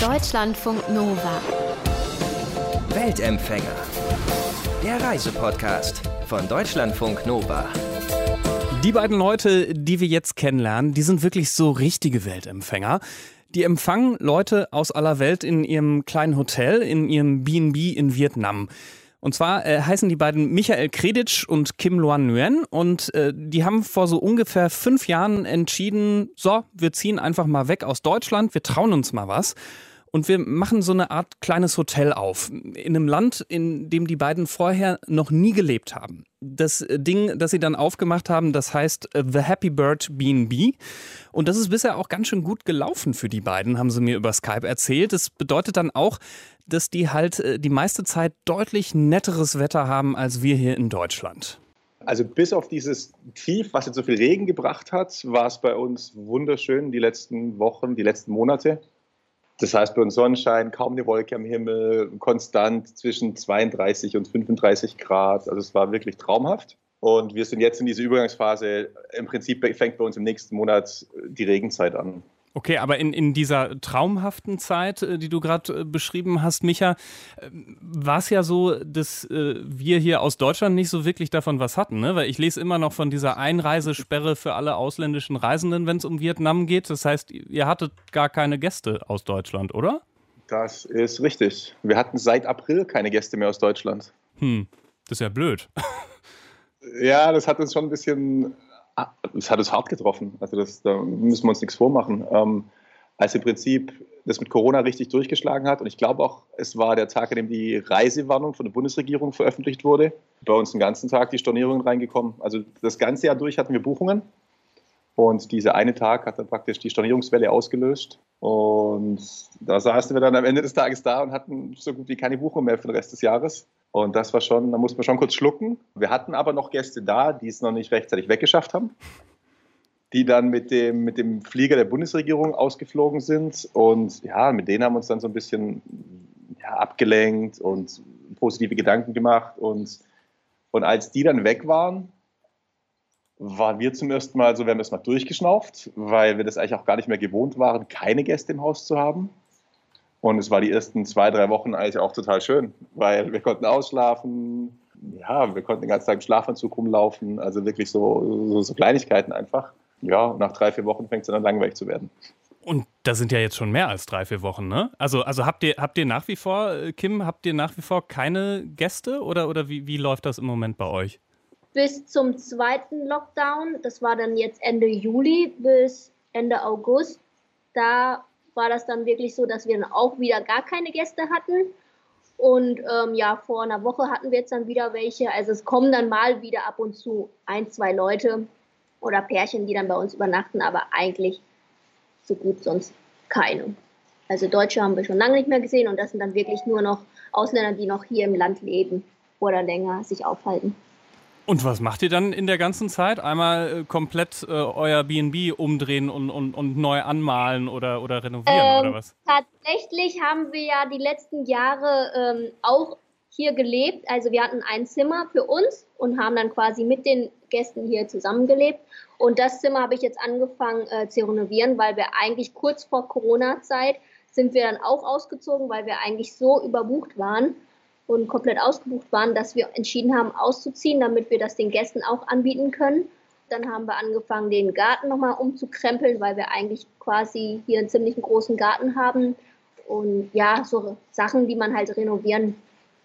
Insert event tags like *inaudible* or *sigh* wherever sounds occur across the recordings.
Deutschlandfunk Nova. Weltempfänger. Der Reisepodcast von Deutschlandfunk Nova. Die beiden Leute, die wir jetzt kennenlernen, die sind wirklich so richtige Weltempfänger. Die empfangen Leute aus aller Welt in ihrem kleinen Hotel, in ihrem BB in Vietnam. Und zwar äh, heißen die beiden Michael Kreditsch und Kim Luan Nguyen und äh, die haben vor so ungefähr fünf Jahren entschieden, so, wir ziehen einfach mal weg aus Deutschland, wir trauen uns mal was. Und wir machen so eine Art kleines Hotel auf. In einem Land, in dem die beiden vorher noch nie gelebt haben. Das Ding, das sie dann aufgemacht haben, das heißt äh, The Happy Bird BB. Und das ist bisher auch ganz schön gut gelaufen für die beiden, haben sie mir über Skype erzählt. Das bedeutet dann auch, dass die halt äh, die meiste Zeit deutlich netteres Wetter haben als wir hier in Deutschland. Also bis auf dieses Tief, was jetzt so viel Regen gebracht hat, war es bei uns wunderschön die letzten Wochen, die letzten Monate. Das heißt bei uns Sonnenschein, kaum eine Wolke am Himmel, konstant zwischen 32 und 35 Grad. Also es war wirklich traumhaft. Und wir sind jetzt in dieser Übergangsphase. Im Prinzip fängt bei uns im nächsten Monat die Regenzeit an. Okay, aber in, in dieser traumhaften Zeit, äh, die du gerade äh, beschrieben hast, Micha, äh, war es ja so, dass wir hier aus Deutschland nicht so wirklich davon was hatten, ne? Weil ich lese immer noch von dieser Einreisesperre für alle ausländischen Reisenden, wenn es um Vietnam geht. Das heißt, ihr hattet gar keine Gäste aus Deutschland, oder? Das ist richtig. Wir hatten seit April keine Gäste mehr aus Deutschland. Hm, das ist ja blöd. *laughs* ja, das hat uns schon ein bisschen es hat uns hart getroffen. Also das, da müssen wir uns nichts vormachen. Ähm, als im Prinzip das mit Corona richtig durchgeschlagen hat. Und ich glaube auch, es war der Tag, an dem die Reisewarnung von der Bundesregierung veröffentlicht wurde. Bei uns den ganzen Tag die Stornierungen reingekommen. Also das ganze Jahr durch hatten wir Buchungen. Und dieser eine Tag hat dann praktisch die Stornierungswelle ausgelöst. Und da saßen wir dann am Ende des Tages da und hatten so gut wie keine Buchung mehr für den Rest des Jahres. Und das war schon, da musste man schon kurz schlucken. Wir hatten aber noch Gäste da, die es noch nicht rechtzeitig weggeschafft haben, die dann mit dem, mit dem Flieger der Bundesregierung ausgeflogen sind. Und ja, mit denen haben wir uns dann so ein bisschen ja, abgelenkt und positive Gedanken gemacht. Und, und als die dann weg waren, waren wir zum ersten Mal so, wir haben erstmal durchgeschnauft, weil wir das eigentlich auch gar nicht mehr gewohnt waren, keine Gäste im Haus zu haben. Und es war die ersten zwei, drei Wochen eigentlich auch total schön, weil wir konnten ausschlafen, ja, wir konnten den ganzen Tag im Schlafanzug rumlaufen, also wirklich so, so, so Kleinigkeiten einfach. Ja, nach drei, vier Wochen fängt es dann langweilig zu werden. Und da sind ja jetzt schon mehr als drei, vier Wochen, ne? Also, also habt ihr, habt ihr nach wie vor, äh, Kim, habt ihr nach wie vor keine Gäste oder, oder wie, wie läuft das im Moment bei euch? Bis zum zweiten Lockdown, das war dann jetzt Ende Juli bis Ende August, da war das dann wirklich so, dass wir dann auch wieder gar keine Gäste hatten. Und ähm, ja, vor einer Woche hatten wir jetzt dann wieder welche. Also es kommen dann mal wieder ab und zu ein, zwei Leute oder Pärchen, die dann bei uns übernachten, aber eigentlich so gut sonst keine. Also Deutsche haben wir schon lange nicht mehr gesehen und das sind dann wirklich nur noch Ausländer, die noch hier im Land leben oder länger sich aufhalten. Und was macht ihr dann in der ganzen Zeit? Einmal äh, komplett äh, euer BNB umdrehen und, und, und neu anmalen oder, oder renovieren ähm, oder was? Tatsächlich haben wir ja die letzten Jahre ähm, auch hier gelebt. Also wir hatten ein Zimmer für uns und haben dann quasi mit den Gästen hier zusammengelebt. Und das Zimmer habe ich jetzt angefangen äh, zu renovieren, weil wir eigentlich kurz vor Corona-Zeit sind wir dann auch ausgezogen, weil wir eigentlich so überbucht waren und komplett ausgebucht waren, dass wir entschieden haben, auszuziehen, damit wir das den Gästen auch anbieten können. Dann haben wir angefangen, den Garten nochmal umzukrempeln, weil wir eigentlich quasi hier einen ziemlich großen Garten haben. Und ja, so Sachen, die man halt renovieren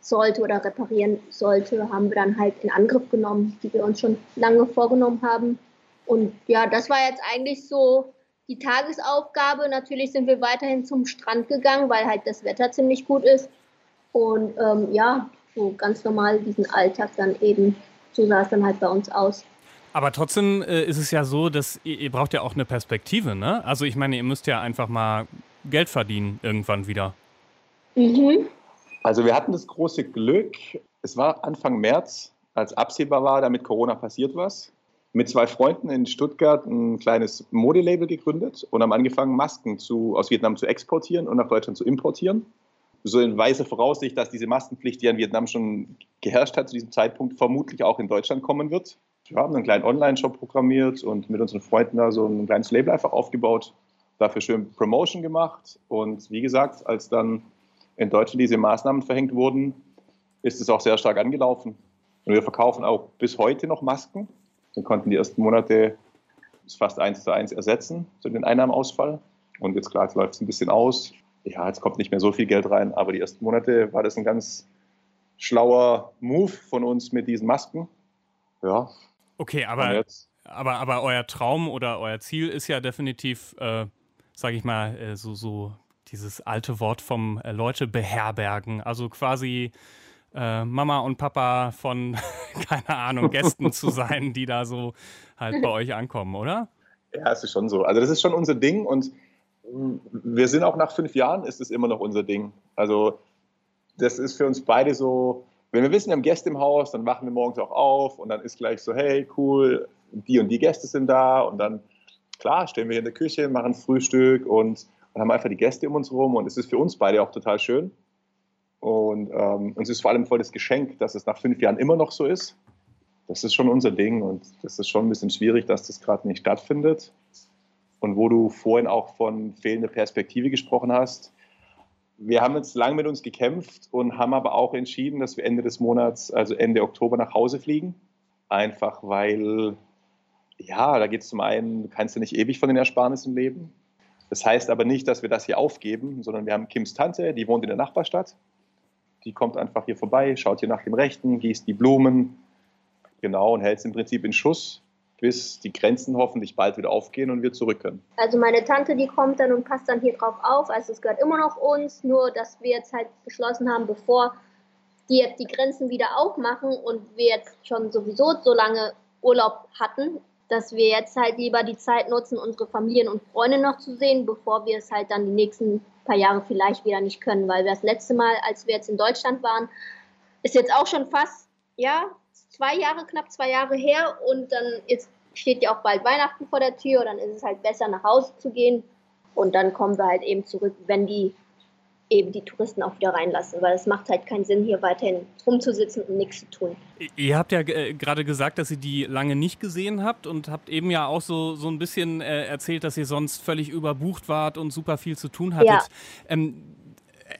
sollte oder reparieren sollte, haben wir dann halt in Angriff genommen, die wir uns schon lange vorgenommen haben. Und ja, das war jetzt eigentlich so die Tagesaufgabe. Natürlich sind wir weiterhin zum Strand gegangen, weil halt das Wetter ziemlich gut ist. Und ähm, ja, so ganz normal diesen Alltag dann eben, so sah es dann halt bei uns aus. Aber trotzdem äh, ist es ja so, dass ihr, ihr, braucht ja auch eine Perspektive, ne? Also ich meine, ihr müsst ja einfach mal Geld verdienen irgendwann wieder. Mhm. Also wir hatten das große Glück, es war Anfang März, als absehbar war, damit Corona passiert was, mit zwei Freunden in Stuttgart ein kleines Modelabel gegründet und haben angefangen, Masken zu, aus Vietnam zu exportieren und nach Deutschland zu importieren so in weiser Voraussicht, dass diese Maskenpflicht, die in Vietnam schon geherrscht hat zu diesem Zeitpunkt, vermutlich auch in Deutschland kommen wird. Wir haben einen kleinen Online-Shop programmiert und mit unseren Freunden da so ein kleines Label einfach aufgebaut dafür schön Promotion gemacht. Und wie gesagt, als dann in Deutschland diese Maßnahmen verhängt wurden, ist es auch sehr stark angelaufen. Und wir verkaufen auch bis heute noch Masken. Wir konnten die ersten Monate fast eins zu eins ersetzen, so den Einnahmenausfall. Und jetzt klar, läuft es ein bisschen aus. Ja, jetzt kommt nicht mehr so viel Geld rein, aber die ersten Monate war das ein ganz schlauer Move von uns mit diesen Masken. Ja. Okay, aber, aber, aber euer Traum oder euer Ziel ist ja definitiv, äh, sage ich mal, äh, so, so dieses alte Wort vom äh, Leute beherbergen. Also quasi äh, Mama und Papa von, *laughs* keine Ahnung, Gästen zu sein, die da so halt bei *laughs* euch ankommen, oder? Ja, es ist schon so. Also das ist schon unser Ding und wir sind auch nach fünf Jahren, ist es immer noch unser Ding. Also das ist für uns beide so, wenn wir wissen, wir haben Gäste im Haus, dann wachen wir morgens auch auf und dann ist gleich so, hey, cool, die und die Gäste sind da und dann, klar, stehen wir hier in der Küche, machen Frühstück und, und haben einfach die Gäste um uns herum und es ist für uns beide auch total schön. Und ähm, uns ist vor allem voll das Geschenk, dass es nach fünf Jahren immer noch so ist. Das ist schon unser Ding und das ist schon ein bisschen schwierig, dass das gerade nicht stattfindet. Und wo du vorhin auch von fehlender Perspektive gesprochen hast, wir haben jetzt lang mit uns gekämpft und haben aber auch entschieden, dass wir Ende des Monats, also Ende Oktober, nach Hause fliegen. Einfach weil, ja, da geht es zum einen, du kannst ja nicht ewig von den Ersparnissen leben. Das heißt aber nicht, dass wir das hier aufgeben, sondern wir haben Kims Tante, die wohnt in der Nachbarstadt. Die kommt einfach hier vorbei, schaut hier nach dem Rechten, gießt die Blumen, genau, und hält es im Prinzip in Schuss, bis die Grenzen hoffentlich bald wieder aufgehen und wir zurück können. Also meine Tante, die kommt dann und passt dann hier drauf auf. Also es gehört immer noch uns, nur dass wir jetzt halt beschlossen haben, bevor die jetzt die Grenzen wieder aufmachen und wir jetzt schon sowieso so lange Urlaub hatten, dass wir jetzt halt lieber die Zeit nutzen, unsere Familien und Freunde noch zu sehen, bevor wir es halt dann die nächsten paar Jahre vielleicht wieder nicht können. Weil das letzte Mal, als wir jetzt in Deutschland waren, ist jetzt auch schon fast, ja, zwei Jahre, knapp zwei Jahre her und dann ist, steht ja auch bald Weihnachten vor der Tür, dann ist es halt besser nach Hause zu gehen und dann kommen wir halt eben zurück, wenn die eben die Touristen auch wieder reinlassen, weil es macht halt keinen Sinn, hier weiterhin rumzusitzen und nichts zu tun. Ihr habt ja äh, gerade gesagt, dass ihr die lange nicht gesehen habt und habt eben ja auch so, so ein bisschen äh, erzählt, dass ihr sonst völlig überbucht wart und super viel zu tun hattet. Ja. Ähm,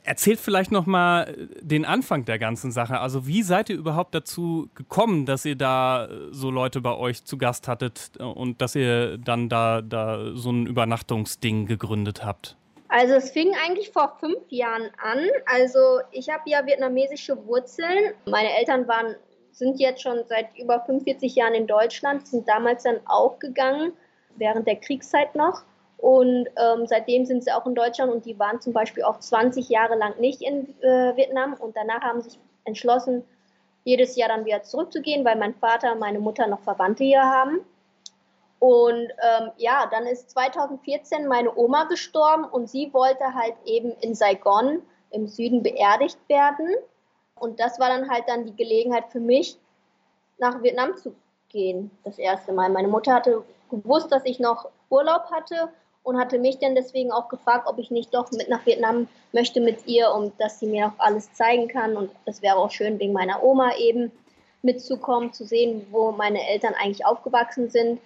Erzählt vielleicht noch mal den Anfang der ganzen Sache. Also wie seid ihr überhaupt dazu gekommen, dass ihr da so Leute bei euch zu Gast hattet und dass ihr dann da, da so ein Übernachtungsding gegründet habt? Also es fing eigentlich vor fünf Jahren an. Also ich habe ja vietnamesische Wurzeln. Meine Eltern waren, sind jetzt schon seit über 45 Jahren in Deutschland, sind damals dann auch gegangen, während der Kriegszeit noch. Und ähm, seitdem sind sie auch in Deutschland und die waren zum Beispiel auch 20 Jahre lang nicht in äh, Vietnam und danach haben sich entschlossen, jedes Jahr dann wieder zurückzugehen, weil mein Vater und meine Mutter noch Verwandte hier haben. Und ähm, ja, dann ist 2014 meine Oma gestorben und sie wollte halt eben in Saigon im Süden beerdigt werden. Und das war dann halt dann die Gelegenheit für mich, nach Vietnam zu gehen, das erste Mal. Meine Mutter hatte gewusst, dass ich noch Urlaub hatte und hatte mich dann deswegen auch gefragt, ob ich nicht doch mit nach Vietnam möchte mit ihr, um dass sie mir auch alles zeigen kann. Und es wäre auch schön, wegen meiner Oma eben mitzukommen, zu sehen, wo meine Eltern eigentlich aufgewachsen sind.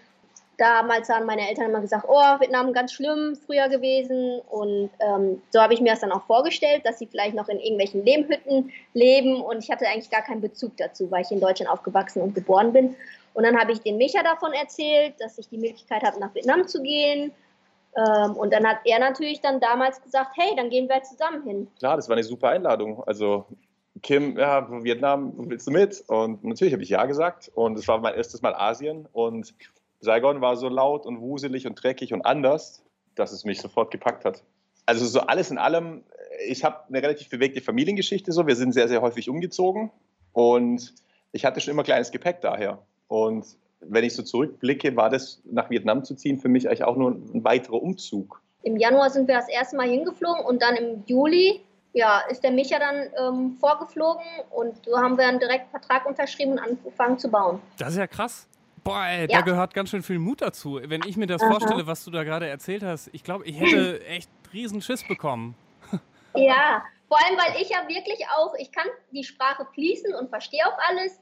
Damals haben meine Eltern immer gesagt, oh, Vietnam ganz schlimm früher gewesen. Und ähm, so habe ich mir das dann auch vorgestellt, dass sie vielleicht noch in irgendwelchen Lehmhütten leben. Und ich hatte eigentlich gar keinen Bezug dazu, weil ich in Deutschland aufgewachsen und geboren bin. Und dann habe ich den Micha davon erzählt, dass ich die Möglichkeit habe, nach Vietnam zu gehen ähm, und dann hat er natürlich dann damals gesagt, hey, dann gehen wir zusammen hin. Klar, das war eine super Einladung. Also Kim, ja, Vietnam, willst du mit? Und natürlich habe ich ja gesagt. Und es war mein erstes Mal Asien. Und Saigon war so laut und wuselig und dreckig und anders, dass es mich sofort gepackt hat. Also so alles in allem, ich habe eine relativ bewegte Familiengeschichte so. Wir sind sehr, sehr häufig umgezogen. Und ich hatte schon immer kleines Gepäck daher. Und wenn ich so zurückblicke, war das nach Vietnam zu ziehen für mich eigentlich auch nur ein weiterer Umzug. Im Januar sind wir das erste Mal hingeflogen und dann im Juli ja, ist der Micha dann ähm, vorgeflogen und so haben wir dann direkt Vertrag unterschrieben und angefangen zu bauen. Das ist ja krass. Boah, ey, ja. da gehört ganz schön viel Mut dazu. Wenn ich mir das Aha. vorstelle, was du da gerade erzählt hast, ich glaube, ich hätte *laughs* echt riesen Schiss bekommen. Ja, vor allem, weil ich ja wirklich auch, ich kann die Sprache fließen und verstehe auch alles,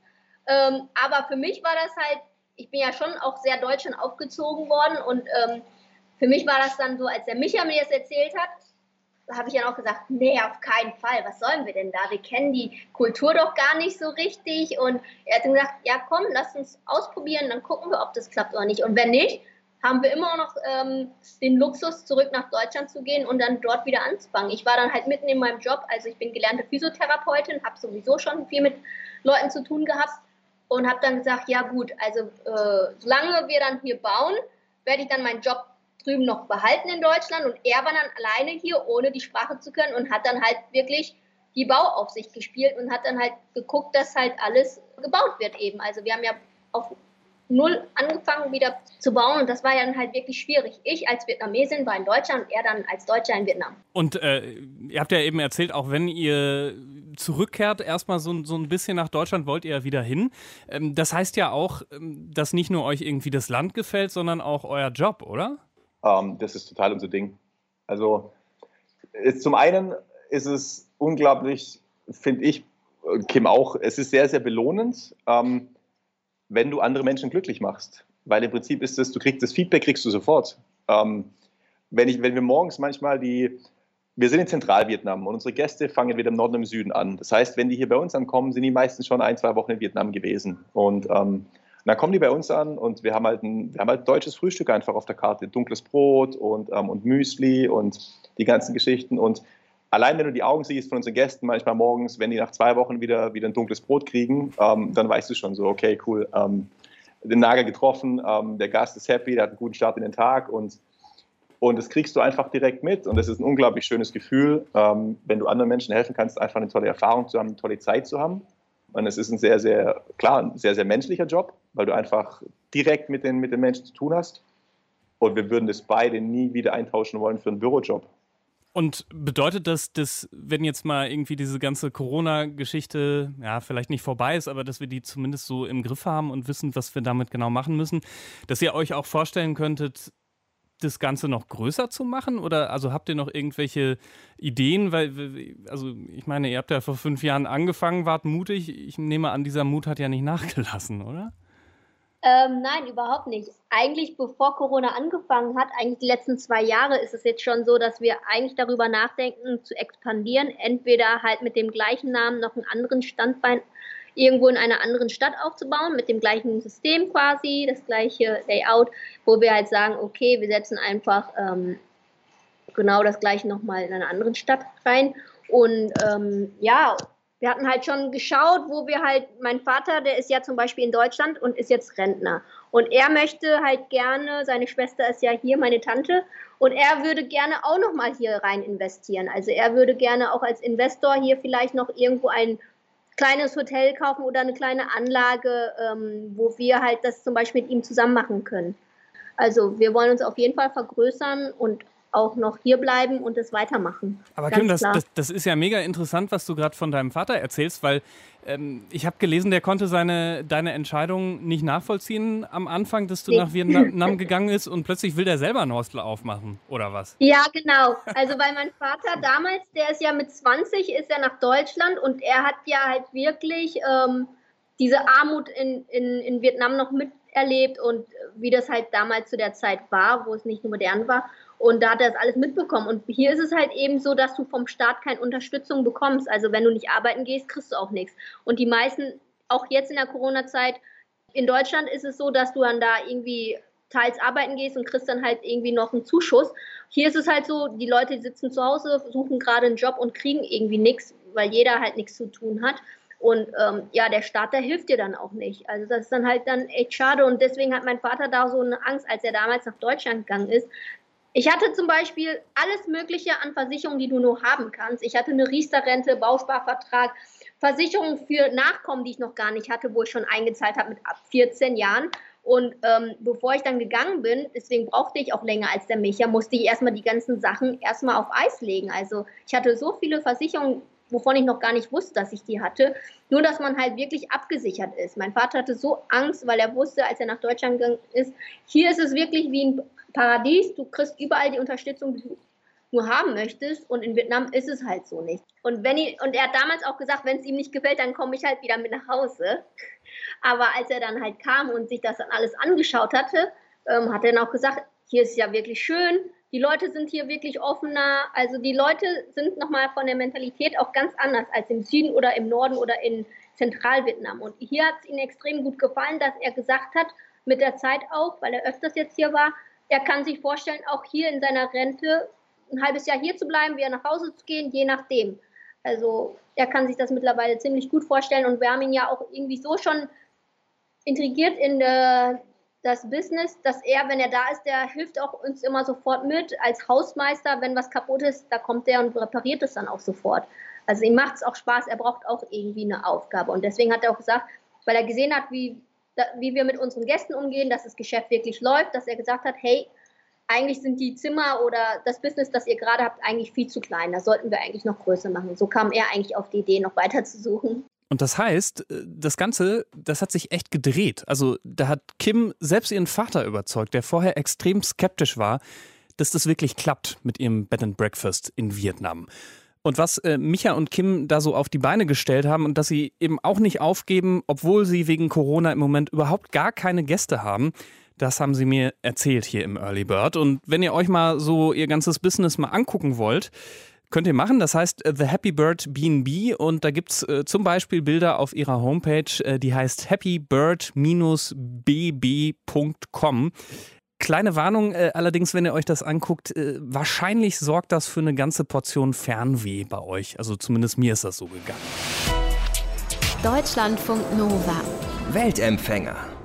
ähm, aber für mich war das halt ich bin ja schon auch sehr Deutschland aufgezogen worden und ähm, für mich war das dann so, als der Micha mir das erzählt hat, habe ich dann auch gesagt, nee, auf keinen Fall, was sollen wir denn da? Wir kennen die Kultur doch gar nicht so richtig. Und er hat dann gesagt, ja komm, lass uns ausprobieren, dann gucken wir, ob das klappt oder nicht. Und wenn nicht, haben wir immer noch ähm, den Luxus, zurück nach Deutschland zu gehen und dann dort wieder anzufangen. Ich war dann halt mitten in meinem Job, also ich bin gelernte Physiotherapeutin, habe sowieso schon viel mit Leuten zu tun gehabt und habe dann gesagt, ja gut, also äh, solange wir dann hier bauen, werde ich dann meinen Job drüben noch behalten in Deutschland und er war dann alleine hier, ohne die Sprache zu können und hat dann halt wirklich die Bauaufsicht gespielt und hat dann halt geguckt, dass halt alles gebaut wird eben. Also wir haben ja auf null angefangen wieder zu bauen und das war ja dann halt wirklich schwierig. Ich als Vietnamesin war in Deutschland und er dann als Deutscher in Vietnam. Und äh, ihr habt ja eben erzählt, auch wenn ihr zurückkehrt, erstmal so, so ein bisschen nach Deutschland wollt ihr ja wieder hin. Ähm, das heißt ja auch, ähm, dass nicht nur euch irgendwie das Land gefällt, sondern auch euer Job, oder? Ähm, das ist total unser Ding. Also ist, zum einen ist es unglaublich, finde ich, Kim auch, es ist sehr, sehr belohnend, ähm, wenn du andere Menschen glücklich machst. Weil im Prinzip ist es, du kriegst das Feedback, kriegst du sofort. Ähm, wenn, ich, wenn wir morgens manchmal die, wir sind in Zentralvietnam und unsere Gäste fangen wieder im Norden und im Süden an. Das heißt, wenn die hier bei uns ankommen, sind die meistens schon ein, zwei Wochen in Vietnam gewesen. Und ähm, dann kommen die bei uns an und wir haben halt ein, wir haben halt deutsches Frühstück einfach auf der Karte. Dunkles Brot und, ähm, und Müsli und die ganzen Geschichten. Und allein wenn du die Augen siehst von unseren Gästen manchmal morgens, wenn die nach zwei Wochen wieder, wieder ein dunkles Brot kriegen, ähm, dann weißt du schon so, okay, cool, ähm, den Nager getroffen, ähm, der Gast ist happy, der hat einen guten Start in den Tag und, und das kriegst du einfach direkt mit und das ist ein unglaublich schönes Gefühl, ähm, wenn du anderen Menschen helfen kannst, einfach eine tolle Erfahrung zu haben, eine tolle Zeit zu haben. Und es ist ein sehr, sehr, klar, ein sehr, sehr menschlicher Job, weil du einfach direkt mit den, mit den Menschen zu tun hast. Und wir würden das beide nie wieder eintauschen wollen für einen Bürojob. Und bedeutet das, dass, wenn jetzt mal irgendwie diese ganze Corona-Geschichte, ja, vielleicht nicht vorbei ist, aber dass wir die zumindest so im Griff haben und wissen, was wir damit genau machen müssen, dass ihr euch auch vorstellen könntet, das Ganze noch größer zu machen? Oder also habt ihr noch irgendwelche Ideen? Weil, also ich meine, ihr habt ja vor fünf Jahren angefangen, wart mutig. Ich nehme an, dieser Mut hat ja nicht *laughs* nachgelassen, oder? Ähm, nein, überhaupt nicht. Eigentlich, bevor Corona angefangen hat, eigentlich die letzten zwei Jahre, ist es jetzt schon so, dass wir eigentlich darüber nachdenken, zu expandieren. Entweder halt mit dem gleichen Namen noch einen anderen Standbein irgendwo in einer anderen Stadt aufzubauen, mit dem gleichen System quasi, das gleiche Layout, wo wir halt sagen, okay, wir setzen einfach ähm, genau das gleiche nochmal in einer anderen Stadt rein. Und ähm, ja, wir hatten halt schon geschaut, wo wir halt, mein Vater, der ist ja zum Beispiel in Deutschland und ist jetzt Rentner. Und er möchte halt gerne, seine Schwester ist ja hier, meine Tante, und er würde gerne auch nochmal hier rein investieren. Also er würde gerne auch als Investor hier vielleicht noch irgendwo ein kleines Hotel kaufen oder eine kleine Anlage, ähm, wo wir halt das zum Beispiel mit ihm zusammen machen können. Also wir wollen uns auf jeden Fall vergrößern und auch noch hier bleiben und es weitermachen. Aber Kim, das, das, das, ist ja mega interessant, was du gerade von deinem Vater erzählst, weil ähm, ich habe gelesen, der konnte seine, deine Entscheidung nicht nachvollziehen am Anfang, dass du nee. nach Vietnam gegangen bist und plötzlich will der selber ein Hostel aufmachen, oder was? Ja, genau. Also weil mein Vater damals, der ist ja mit 20, ist er nach Deutschland und er hat ja halt wirklich ähm, diese Armut in, in, in Vietnam noch miterlebt und wie das halt damals zu der Zeit war, wo es nicht modern war. Und da hat er das alles mitbekommen. Und hier ist es halt eben so, dass du vom Staat keine Unterstützung bekommst. Also wenn du nicht arbeiten gehst, kriegst du auch nichts. Und die meisten, auch jetzt in der Corona-Zeit, in Deutschland ist es so, dass du dann da irgendwie teils arbeiten gehst und kriegst dann halt irgendwie noch einen Zuschuss. Hier ist es halt so, die Leute sitzen zu Hause, suchen gerade einen Job und kriegen irgendwie nichts, weil jeder halt nichts zu tun hat. Und ähm, ja, der Staat, der hilft dir dann auch nicht. Also das ist dann halt dann echt schade. Und deswegen hat mein Vater da so eine Angst, als er damals nach Deutschland gegangen ist, ich hatte zum Beispiel alles Mögliche an Versicherungen, die du nur haben kannst. Ich hatte eine Riester-Rente, Bausparvertrag, Versicherungen für Nachkommen, die ich noch gar nicht hatte, wo ich schon eingezahlt habe mit ab 14 Jahren. Und ähm, bevor ich dann gegangen bin, deswegen brauchte ich auch länger als der Micha, musste ich erstmal die ganzen Sachen erstmal auf Eis legen. Also ich hatte so viele Versicherungen, wovon ich noch gar nicht wusste, dass ich die hatte. Nur, dass man halt wirklich abgesichert ist. Mein Vater hatte so Angst, weil er wusste, als er nach Deutschland gegangen ist, hier ist es wirklich wie ein Paradies, du kriegst überall die Unterstützung, die du nur haben möchtest. Und in Vietnam ist es halt so nicht. Und, wenn ich, und er hat damals auch gesagt, wenn es ihm nicht gefällt, dann komme ich halt wieder mit nach Hause. Aber als er dann halt kam und sich das dann alles angeschaut hatte, ähm, hat er dann auch gesagt, hier ist ja wirklich schön, die Leute sind hier wirklich offener. Also die Leute sind nochmal von der Mentalität auch ganz anders als im Süden oder im Norden oder in Zentralvietnam. Und hier hat es ihnen extrem gut gefallen, dass er gesagt hat, mit der Zeit auch, weil er öfters jetzt hier war, er kann sich vorstellen, auch hier in seiner Rente ein halbes Jahr hier zu bleiben, wieder nach Hause zu gehen, je nachdem. Also er kann sich das mittlerweile ziemlich gut vorstellen und wir haben ihn ja auch irgendwie so schon intrigiert in der, das Business, dass er, wenn er da ist, der hilft auch uns immer sofort mit. Als Hausmeister, wenn was kaputt ist, da kommt der und repariert es dann auch sofort. Also ihm macht es auch Spaß, er braucht auch irgendwie eine Aufgabe. Und deswegen hat er auch gesagt, weil er gesehen hat, wie, wie wir mit unseren Gästen umgehen, dass das Geschäft wirklich läuft, dass er gesagt hat, hey, eigentlich sind die Zimmer oder das Business, das ihr gerade habt, eigentlich viel zu klein. Da sollten wir eigentlich noch größer machen. So kam er eigentlich auf die Idee, noch weiter zu suchen. Und das heißt, äh, das Ganze, das hat sich echt gedreht. Also da hat Kim selbst ihren Vater überzeugt, der vorher extrem skeptisch war, dass das wirklich klappt mit ihrem Bed and Breakfast in Vietnam. Und was äh, Micha und Kim da so auf die Beine gestellt haben und dass sie eben auch nicht aufgeben, obwohl sie wegen Corona im Moment überhaupt gar keine Gäste haben, das haben sie mir erzählt hier im Early Bird. Und wenn ihr euch mal so ihr ganzes Business mal angucken wollt, Könnt ihr machen. Das heißt äh, The Happy Bird BNB und da gibt es äh, zum Beispiel Bilder auf ihrer Homepage, äh, die heißt happybird-bb.com. Kleine Warnung äh, allerdings, wenn ihr euch das anguckt, äh, wahrscheinlich sorgt das für eine ganze Portion Fernweh bei euch. Also zumindest mir ist das so gegangen. Deutschlandfunk Nova. Weltempfänger.